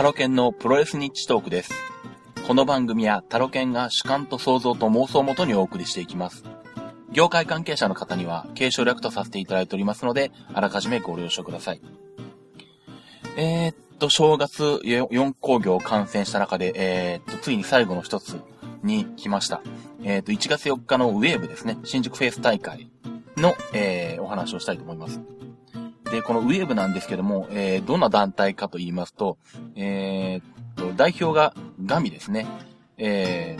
タロケンのプロレスニッチトークです。この番組はタロケンが主観と想像と妄想をもとにお送りしていきます。業界関係者の方には継承略とさせていただいておりますので、あらかじめご了承ください。えー、っと、正月4工業を観戦した中で、えー、っと、ついに最後の一つに来ました。えー、っと、1月4日のウェーブですね、新宿フェイス大会の、え、お話をしたいと思います。で、このウェーブなんですけども、えー、どんな団体かと言いますと、えー、と、代表がガミですね。え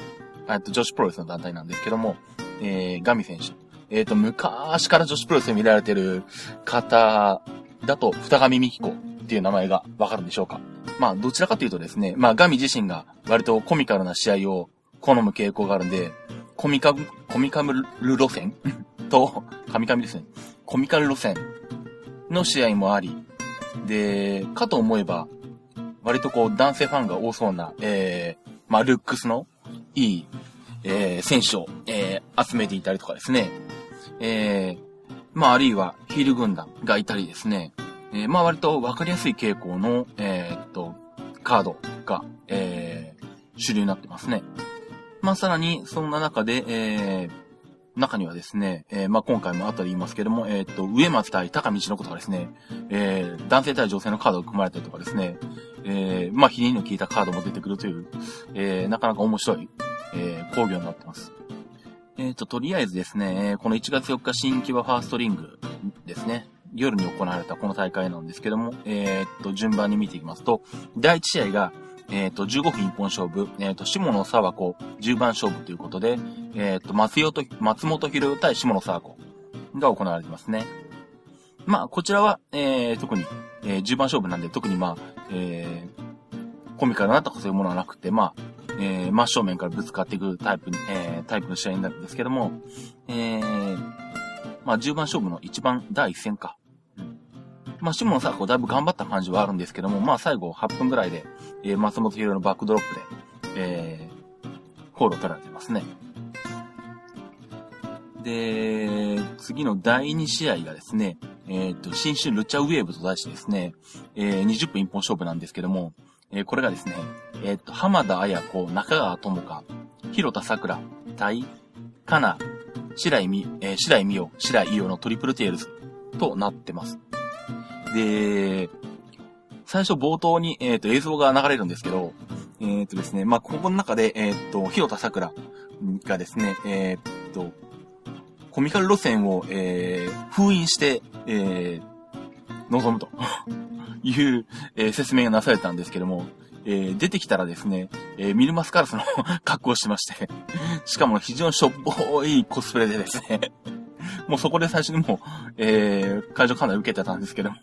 ー、と、女子プロレスの団体なんですけども、えー、ガミ選手。えー、と、昔から女子プロレスで見られてる方だと、二神美希子っていう名前がわかるんでしょうか。まあ、どちらかというとですね、まあ、ガミ自身が割とコミカルな試合を好む傾向があるんで、コミカ、コミカル路線？と、神々ですね。コミカル路線の試合もあり、で、かと思えば、割とこう男性ファンが多そうな、えー、まあ、ルックスのいい、えー、選手を、えー、集めていたりとかですね、えー、まあ、あるいはヒール軍団がいたりですね、えー、まあ、割とわかりやすい傾向の、えー、っと、カードが、えー、主流になってますね。まあ、さらに、そんな中で、えー、中にはですね、えー、まあ、今回も後で言いますけども、えっ、と、上松対高道のことがですね、えー、男性対女性のカードが組まれたりとかですね、えー、まあ、ひねりの効いたカードも出てくるという、えー、なかなか面白い、えー、工業になってます。えっ、と、とりあえずですね、この1月4日新木場ファーストリングですね、夜に行われたこの大会なんですけども、えっ、と、順番に見ていきますと、第1試合が、えっ、ー、と、15分一本勝負、えっ、ー、と、下野沢子10番勝負ということで、えっ、ー、と、松代と、松本博対下野沢子が行われてますね。まあ、こちらは、えー、特に、えー、10番勝負なんで、特にまあ、えー、コミカルなとかそういうものはなくて、まあ、えー、真正面からぶつかっていくタイプに、えー、タイプの試合になるんですけども、えー、まあ、10番勝負の一番第一戦か。まあ、下野さ、こうだいぶ頑張った感じはあるんですけども、まあ、最後8分ぐらいで、えー、松本博のバックドロップで、えー、ホールを取られてますね。で、次の第2試合がですね、えっ、ー、と、新春ルチャウェーブと題してですね、えー、20分一本勝負なんですけども、えー、これがですね、えっ、ー、と、浜田彩子、中川智香、広田桜、対、かな、白井み、えー、白井美代、白井伊代のトリプルテールズとなってます。で、最初冒頭に、えっ、ー、と、映像が流れるんですけど、えっ、ー、とですね、まあ、ここの中で、えっ、ー、と、広田さくらがですね、えっと、コミカル路線を、えー、封印して、えー、臨むと いう、えー、説明がなされたんですけども、えー、出てきたらですね、えー、ミルマスカラスの 格好をしてましてしかも非常にしょっぽいコスプレでですねもうそこで最初にもう、えー、会場かなり受けてたんですけども、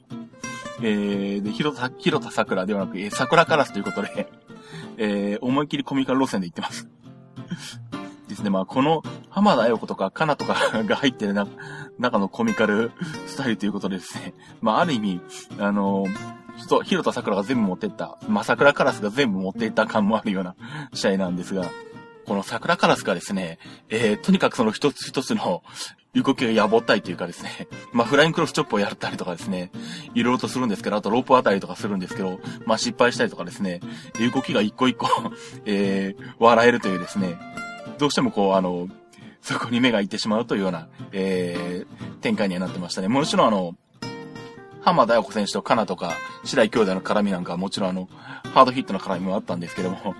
えー、で、広田、広田桜ではなく、えー、桜カラスということで、えー、思いっきりコミカル路線で行ってます。ですね、まあ、この、浜田彩子とか、かなとか が入ってるな、中のコミカルスタイルということでですね、まあ、ある意味、あのー、ちょっと、広田桜が全部持ってった、まあ、桜カラスが全部持っていった感もあるような試合なんですが、この桜カラスがですね、えー、とにかくその一つ一つの動きがやぼったいというかですね、まあ、フライングクロスチョップをやったりとかですね、いろいろとするんですけど、あとロープあたりとかするんですけど、まあ、失敗したりとかですね、動きが一個一個 えー、笑えるというですね、どうしてもこう、あの、そこに目がいってしまうというような、えー、展開にはなってましたね。もちろんあの、浜田彩子選手とカナとか、白井兄弟の絡みなんかはもちろんあの、ハードヒットの絡みもあったんですけども、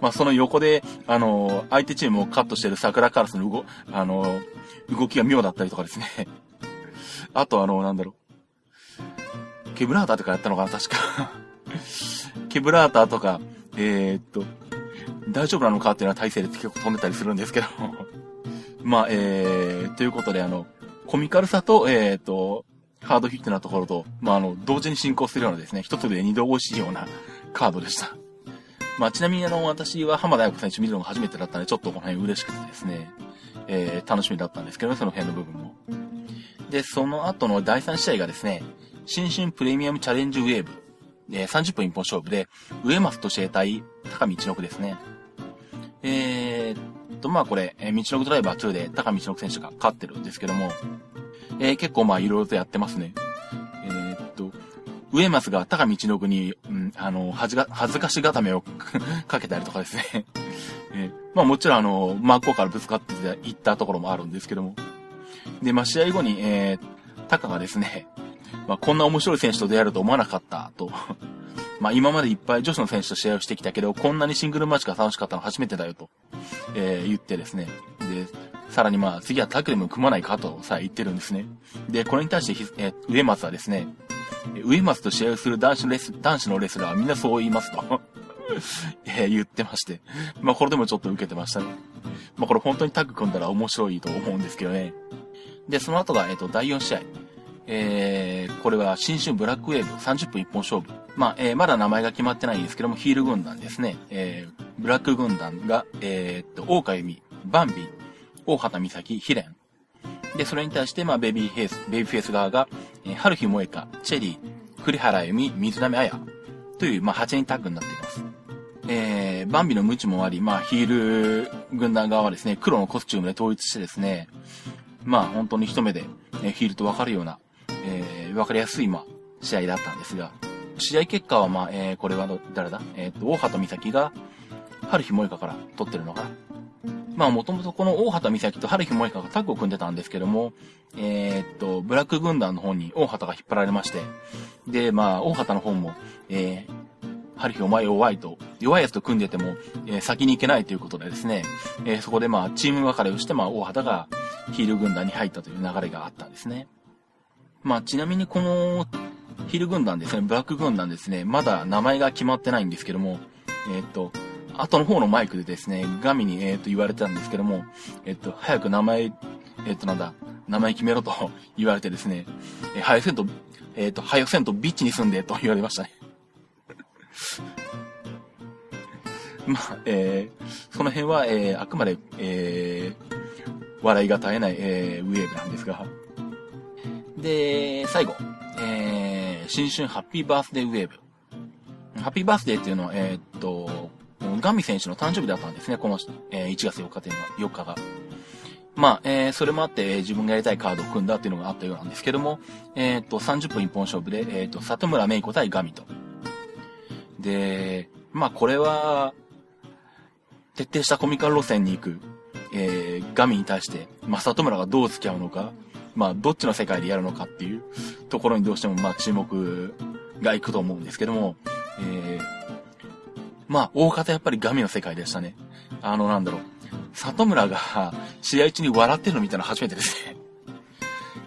まあ、その横で、あの、相手チームをカットしてる桜カラスの動、あの、動きが妙だったりとかですね。あと、あの、なんだろう。ケブラーターとかやったのかな、確か ケブラーターとか、えー、っと、大丈夫なのかっていうような体勢で結構飛んでたりするんですけど まあ、えー、ということで、あの、コミカルさと、えー、っと、ハードヒットなところと、まあ、あの、同時に進行するようなですね、一粒で二度押しいようなカードでした。まあ、ちなみにあの、私は浜田彩子選手見るのが初めてだったので、ちょっとこの辺嬉しくてですね、えー、楽しみだったんですけどね、その辺の部分も。で、その後の第3試合がですね、新春プレミアムチャレンジウェーブ、えー、30分一本勝負で、上松と生対高道のくですね。えー、っと、まあこれ、えー、道のくドライバー2で高道のく選手が勝ってるんですけども、えー、結構まあいろいろとやってますね。えー、っと、上松が高道のくに、あの、恥ずか、恥ずかしがためを かけたりとかですね。え、まあもちろんあの、真っ向からぶつかっていったところもあるんですけども。で、まあ試合後に、えー、タカがですね、まあこんな面白い選手と出会えると思わなかったと。まあ今までいっぱい女子の選手と試合をしてきたけど、こんなにシングルマッチが楽しかったの初めてだよと、えー、言ってですね。で、さらにまあ次はタッグでも組まないかとさ、言ってるんですね。で、これに対して、えー、上松はですね、上松と試合をする男子のレス、男子のレスラーはみんなそう言いますと え、言ってまして。まあこれでもちょっと受けてましたね。まあこれ本当にタッグ組んだら面白いと思うんですけどね。で、その後が、えっ、ー、と、第4試合。えー、これは新春ブラックウェーブ30分一本勝負。まあ、えー、まだ名前が決まってないんですけども、ヒール軍団ですね。えー、ブラック軍団が、えー、っと、大岡由美、バンビ、大畑美咲、ヒレン。で、それに対して、まあ、ベビーフェイス、ベビーフェイス側が、えー、春日萌香、チェリー、栗原由美、水波彩という、まあ、8人タッグになっています。えー、バンビの鞭もあり、まあ、ヒール軍団側はですね、黒のコスチュームで統一してですね、まあ、本当に一目で、えー、ヒールとわかるような、えー、わかりやすい、まあ、試合だったんですが、試合結果は、まあ、えー、これは誰だ？えっ、と、大畑美咲が、春日萌香から取ってるのかなまあ、もともとこの大畑美咲と春日萌香がタッグを組んでたんですけども、えー、っと、ブラック軍団の方に大畑が引っ張られまして、で、まあ、大畑の方も、えー、春日お前弱いと、弱いやつと組んでても、えー、先に行けないということでですね、えー、そこでまあ、チーム別れをして、まあ、大畑がヒール軍団に入ったという流れがあったんですね。まあ、ちなみにこの、ヒール軍団ですね、ブラック軍団ですね、まだ名前が決まってないんですけども、えっ、と、後の方のマイクでですね、ガミに、えっ、と、言われてたんですけども、えっ、と、早く名前、えっ、と、なんだ、名前決めろと 言われてですね、えー、ハヨセント、えっ、と、ハヨセントビッチに住んでと言われましたね。まあ、えー、その辺は、えー、あくまで、えー、笑いが絶えない、えー、ウェーブなんですが。で、最後、えー、新春ハッピーバースデーウェーブ。ハッピーバースデーっていうのは、えー、っと、ガミ選手の誕生日だったんですね、この、えー、1月4日っていうのは、4日が。まあ、えー、それもあって、え、自分がやりたいカードを組んだっていうのがあったようなんですけども、えー、っと、30分一本勝負で、えー、っと、里村芽衣子対ガミと。で、まあ、これは、徹底したコミカル路線に行く、えー、ガミに対して、まあ、里村がどう付き合うのか、まあ、どっちの世界でやるのかっていうところにどうしても、まあ、注目がいくと思うんですけども、えー、まあ、大方やっぱりガミの世界でしたね。あの、なんだろう。里村が試合中に笑ってるの見たの初めてですね。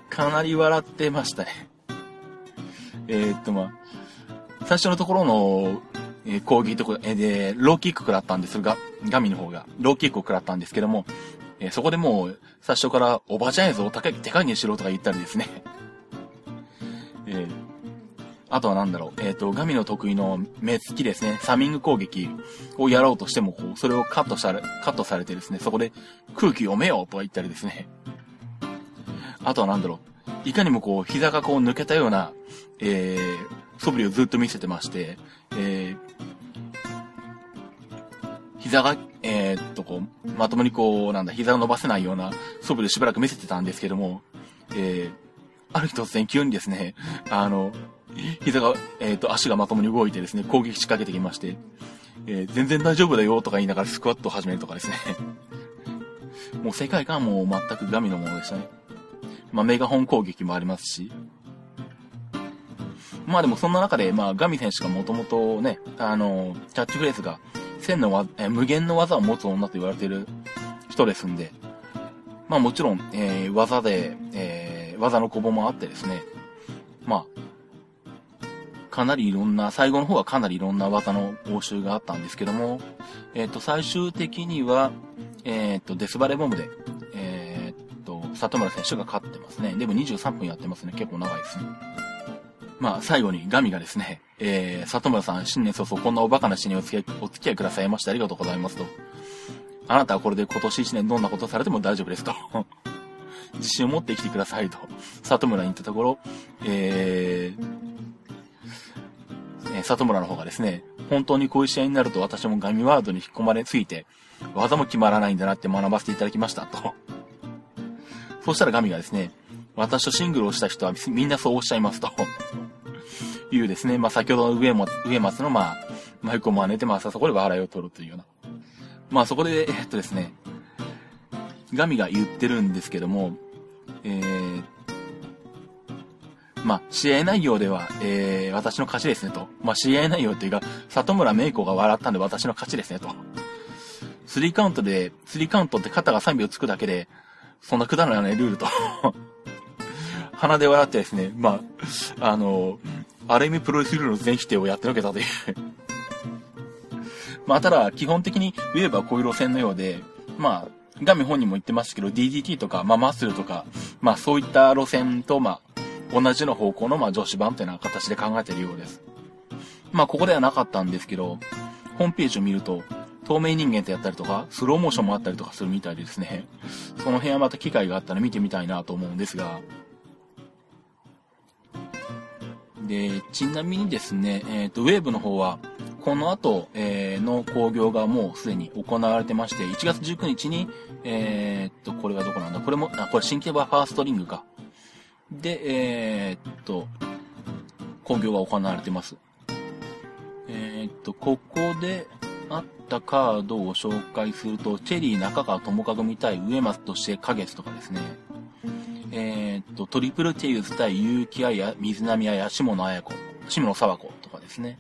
かなり笑ってましたね。えー、っと、まあ、最初のところの、え、攻撃とこ、え、で、ローキック食らったんですが、ガミの方が、ローキックを食らったんですけども、え、そこでもう、最初から、おばちゃんやぞ、高い、手加減しろとか言ったりですね。あとはなんだろう、えっ、ー、と、ガミの得意の目つきですね、サミング攻撃をやろうとしても、こう、それをカットされ、カットされてですね、そこで空気読めよとは言ったりですね。あとはなんだろう、いかにもこう、膝がこう抜けたような、えー、素振りをずっと見せてまして、えー、膝が、えー、っと、こう、まともにこう、なんだ、膝を伸ばせないような素振りをしばらく見せてたんですけども、えー、ある日突然急にですね、あの、膝が、えっ、と、足がまともに動いてですね、攻撃仕掛けてきまして、えー、全然大丈夫だよとか言いながらスクワットを始めるとかですね。もう世界観も全くガミのものでしたね。まあ、メガホン攻撃もありますし。まあでもそんな中で、まあ、ガミ選手がもともとね、あの、キャッチフレーズが、千のわ、え無限の技を持つ女と言われてる人ですんで、まあもちろん、えー、技で、えー、技の小棒もあってですね、まあ、かなりいろんな、最後の方はかなりいろんな技の応酬があったんですけども、えっ、ー、と、最終的には、えっ、ー、と、デスバレボムで、えっ、ー、と、里村選手が勝ってますね。でも23分やってますね。結構長いですね。まあ、最後にガミがですね、えー、里村さん、新年早々こんなおバカな死にお付き合い、お付き合いくださいましてありがとうございますと。あなたはこれで今年1年どんなことされても大丈夫ですと。自信を持って生きてくださいと、里村に言ったところ、えー、えー、里村の方がですね、本当にこういう試合になると私もガミワードに引っ込まれすぎて、技も決まらないんだなって学ばせていただきましたと。そしたらガミがですね、私とシングルをした人はみんなそうおっしゃいますと。いうですね、まあ、先ほどの上松上松の、まあ、マイクを真似て、まあ、そこで笑いを取るというような。まあ、そこで、えっとですね、ガミが言ってるんですけども、えー、まあ、試合内容では、えー、私の勝ちですねと。まあ、試合内容っていうか、里村芽衣子が笑ったんで私の勝ちですねと。スリーカウントで、スリーカウントって肩が3秒つくだけで、そんなくだらないルールと 鼻で笑ってですね、まあ、あの、ある意味プロレスルールの全否定をやってのけたという まあ、ただ、基本的にウェーバーこういう路線のようで、まあ、ガミ本人も言ってましたけど、DDT とか、まあ、マッスルとか、まあ、そういった路線と、まあ、同じの方向の、まあ、女子版というような形で考えているようです。まあ、ここではなかったんですけど、ホームページを見ると、透明人間ってやったりとか、スローモーションもあったりとかするみたいですね、その辺はまた機会があったら見てみたいなと思うんですが、で、ちなみにですね、えっ、ー、と、ウェーブの方は、この後、えー、の興行がもうすでに行われてまして、1月19日に、えー、っと、これがどこなんだ？これも、あ、これ新競馬ファーストリングか。で、えー、っと、興行が行われてます。えー、っと、ここであったカードを紹介すると、チェリー中川智香組対上松として花月とかですね。えー、っと、トリプルテイルズ対結城彩、水波彩、下野彩子、下野沢子とかですね。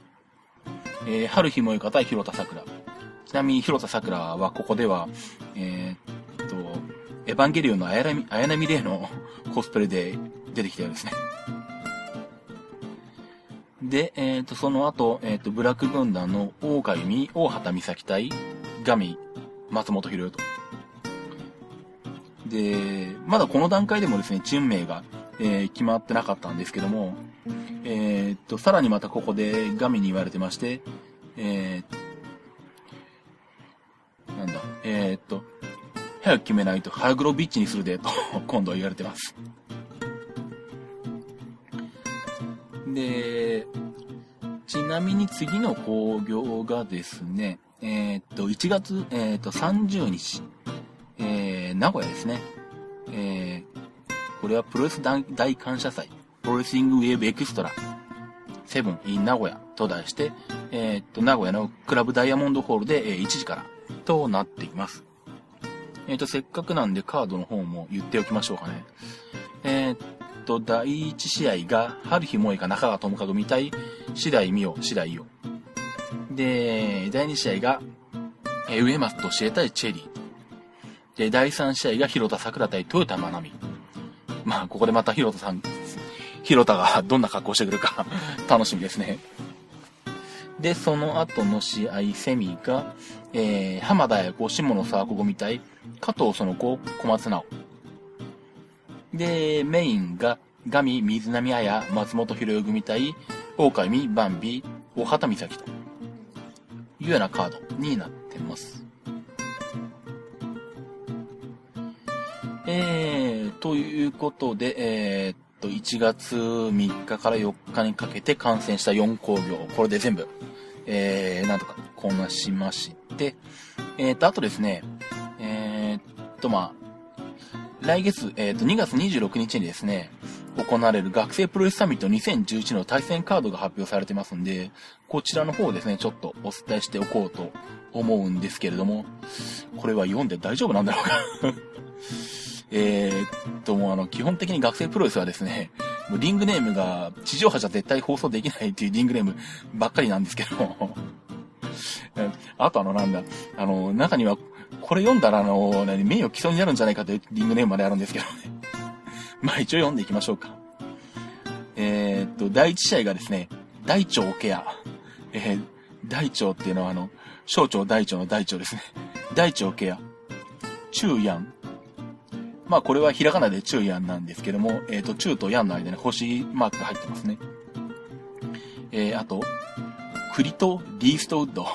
えー、春日萌香対広田桜。ちなみに広田桜はここでは、えー、っと、エヴァンゲリオンの綾波、綾波レイのコスプレで出てきたようですね。で、えっ、ー、と、その後、えっ、ー、と、ブラック軍団の大岡由美、大畑美咲対、ガミ、松本博と。で、まだこの段階でもですね、チーム名が、えー、決まってなかったんですけども、え、っと、さらにまたここでガミに言われてまして、え、なんだ、え、っと、早く決めないとハグロビッチにするで、と今度は言われてます。で、ちなみに次の興行がですね、えー、っと、1月、えー、っと、30日、えー、名古屋ですね。えー、これはプロレス大感謝祭、プロレスリングウェーブエクストラ、セブン in 名古屋と題して、え、っと、名古屋のクラブダイヤモンドホールで、え、1時からとなっています。えっ、と、せっかくなんでカードの方も言っておきましょうかね。えっと、第1試合が、春日萌香中川智香組対、白井美代、白井伊代。で、第2試合が、え、上松とえ対チェリー。で、第3試合が広田桜対豊田真奈美。まあ、ここでまた広田さん、広田がどんな格好してくるか 楽しみですね。で、その後の試合、セミが、えー、浜田や子、下野沢子組対、加藤その子、小松直。で、メインが、ガミ、水波彩、松本博組対、大海バンビ、大畑美咲というようなカードになってます。えー、ということで、えー、っと、1月3日から4日にかけて感染した4工業、これで全部、えー、なんとかこなしまして、えー、っと、あとですね、えー、っと、まあ、来月、えー、っと、2月26日にですね、行われる学生プロレスサミット2011の対戦カードが発表されてますんで、こちらの方をですね、ちょっとお伝えしておこうと思うんですけれども、これは読んで大丈夫なんだろうか？え、っと、もうあの、基本的に学生プロレスはですね、もうリングネームが地上波じゃ絶対放送できないっていうリングネームばっかりなんですけど、あとあのなんだ、あの、中には、これ読んだらあの、何、名誉毀損になるんじゃないかというリングネームまであるんですけどね。まあ一応読んでいきましょうか。えー、っと、第一試合がですね、大腸ケア。えー、大腸っていうのはあの、小腸大腸の大腸ですね。大腸ケア。中ヤン。まあこれはひらがなで中ヤンなんですけども、えっ、と、中とヤンの間に星マークが入ってますね。えー、あと、クリ・ーストウッド。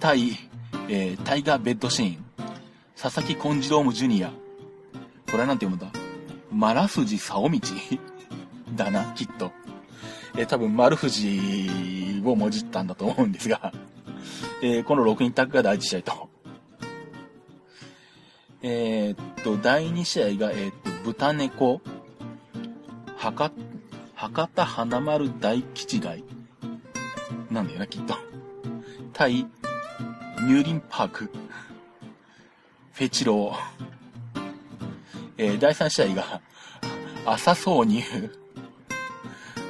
対、えー、タイガー・ベッドシーン。佐々木コンジロームジュニア。これはなんて読むんだ？マラフジ・サオミチ だな、きっと。えー、多分、丸藤をもじったんだと思うんですが、えー、この6人タッグが第1試合と。えー、っと、第2試合が、えー、っと、豚猫、博、博多花丸大吉街。なんだよな、きっと。対、乳林パーク。フェチロー。えー、第3試合が、朝挿入。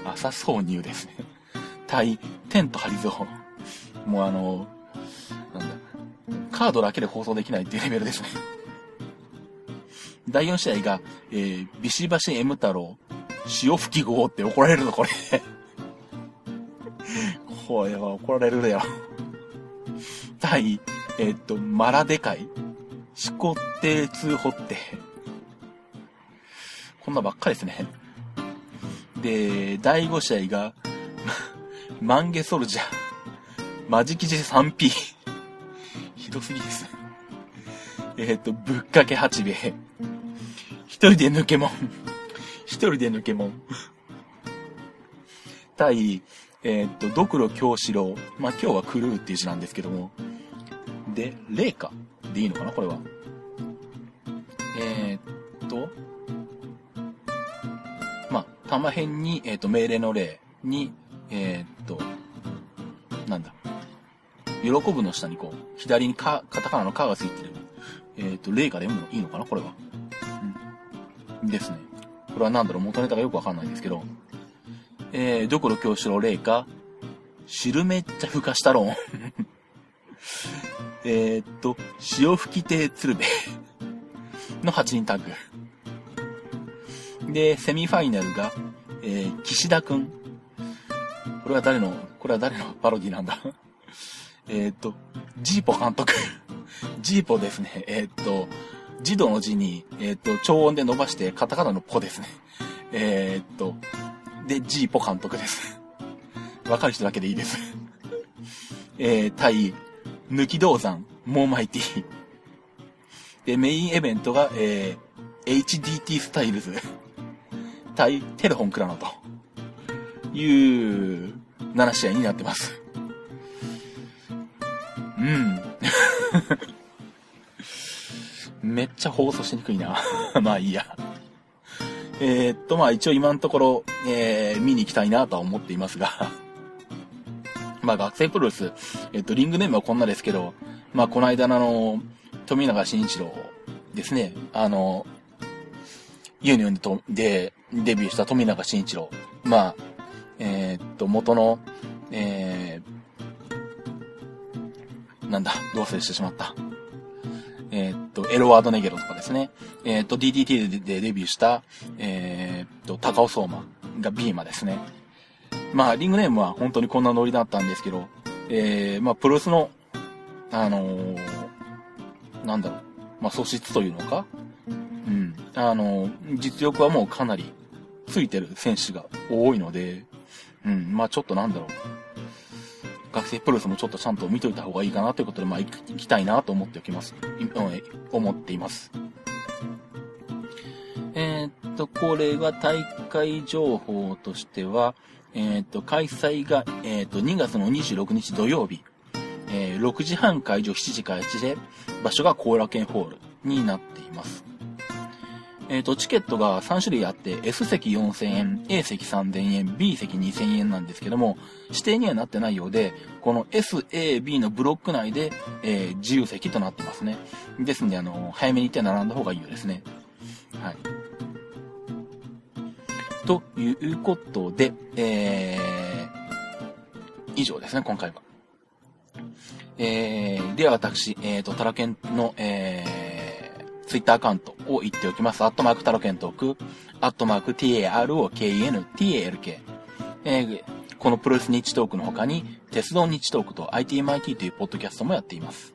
朝挿入ですね。対、テント張り蔵。もうあの、なんだ、カードだけで放送できないっていうレベルですね。第4試合が、えー、ビシバシ M 太郎、潮吹き号って怒られるの、これ。これは怒られるだよ。対、え、っと、マラデカイ、四骨底痛掘って、こんなばっかりですね。で、第5試合が、マンゲソルジャー、マジキジ 3P。ひどすぎです。えっ、と、ぶっかけ八兵衛。一人で抜けもん。一人で抜けもん。対、えっ、と、ドクロ京志郎。まあ、今日はクルーっていう字なんですけども。で、霊かでいいのかなこれは。えー、っと、まあ、玉辺に、えー、っと、命令の例に、えー、っと、なんだ。喜ぶの下にこう、左にか、カタカナのカがついてる。えっと、霊かで読むのいいのかなこれは。うん。ですね。これは何だろう元ネタがよくわかんないんですけど。えー、どこの教師の霊か、汁めっちゃふかしたろん。えっと、潮吹き亭鶴瓶 の8人タッグ。で、セミファイナルが、えー、岸田くん。これは誰の、これは誰のパロディなんだ？えっと、ジーポ監督 ジーポですね。えー、っと、児童の字に、えー、っと、超音で伸ばして、カタカナのポですね。え、っと、で、ジーポ監督です。わかる人だけでいいですえー、対、抜き銅山、モーマイティ。で、メインエベントが、えー、HDT スタイルズ。対、テレフォンクラノと。いう7試合になってます。うん。めっちゃ放送しにくいな。まあいいや。えー、っと、まあ一応今のところ、えー、見に行きたいなとは思っていますが。まあ学生プロレス、えっと、リングネームはこんなですけど、まあこの間のあの、富永慎一郎ですね。あの、ユニオンでデビューした富永慎一郎。まあ、えー、っと、元の、えー、なんだ、どうせしてしまった。えー、っと、エロワードネゲロとかですね。えー、っと、DDT でデビューした、えー、っと、高尾相馬がビーマですね。まあ、リングネームは本当にこんなノリだったんですけど、えー、まあ、プロレスの、あのー、なんだろう、まあ、素質というのか、うん、あのー、実力はもうかなりついてる選手が多いので、うん、まあ、ちょっとなんだろう、学生プロレスもちょっとちゃんと見といた方がいいかなということで、まあ、行きたいなと思っておきます。思っています。えー、っと、これは大会情報としては、えー、っと、開催が、えー、っと、2月の26日土曜日、え6時半会場7時開始で、場所が後楽園ホールになっています。えっ、と、チケットが3種類あって、S 席4000円、A 席3000円、B 席2000円なんですけども、指定にはなってないようで、この S、A、B のブロック内で、えー、自由席となってますね。ですんで、あの、早めに行って並んだ方がいいようですね。はい。ということで、えー、以上ですね、今回は。えー、では私、え、ー、と、タラケンの、えー、ツイッターアカウントを言っておきます。アットマークタロケントーク、アットマーク TAROKEN、TALK。えー、このプロレス日トークの他に、鉄道日トークと ITMIT というポッドキャストもやっています。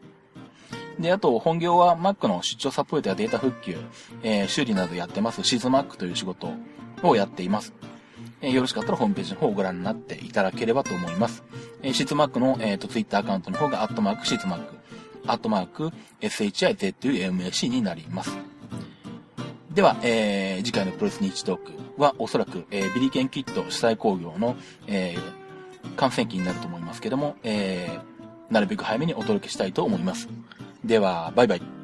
で、あと、本業は Mac の出張サポートやデータ復旧、えー、修理などやってます、シズ Mac という仕事をやっています。え、よろしかったらホームページの方をご覧になっていただければと思います。えー、シズ Mac の、えっ、ー、と、ツイッターアカウントの方が、アットマークシズ Mac。アットマーク、SHIZUMAC になります。では、えー、次回のプロレス日トークはおそらく、えー、ビリケンキット主催工業の、えー、観戦記になると思いますけども、えー、なるべく早めにお届けしたいと思います。では、バイバイ。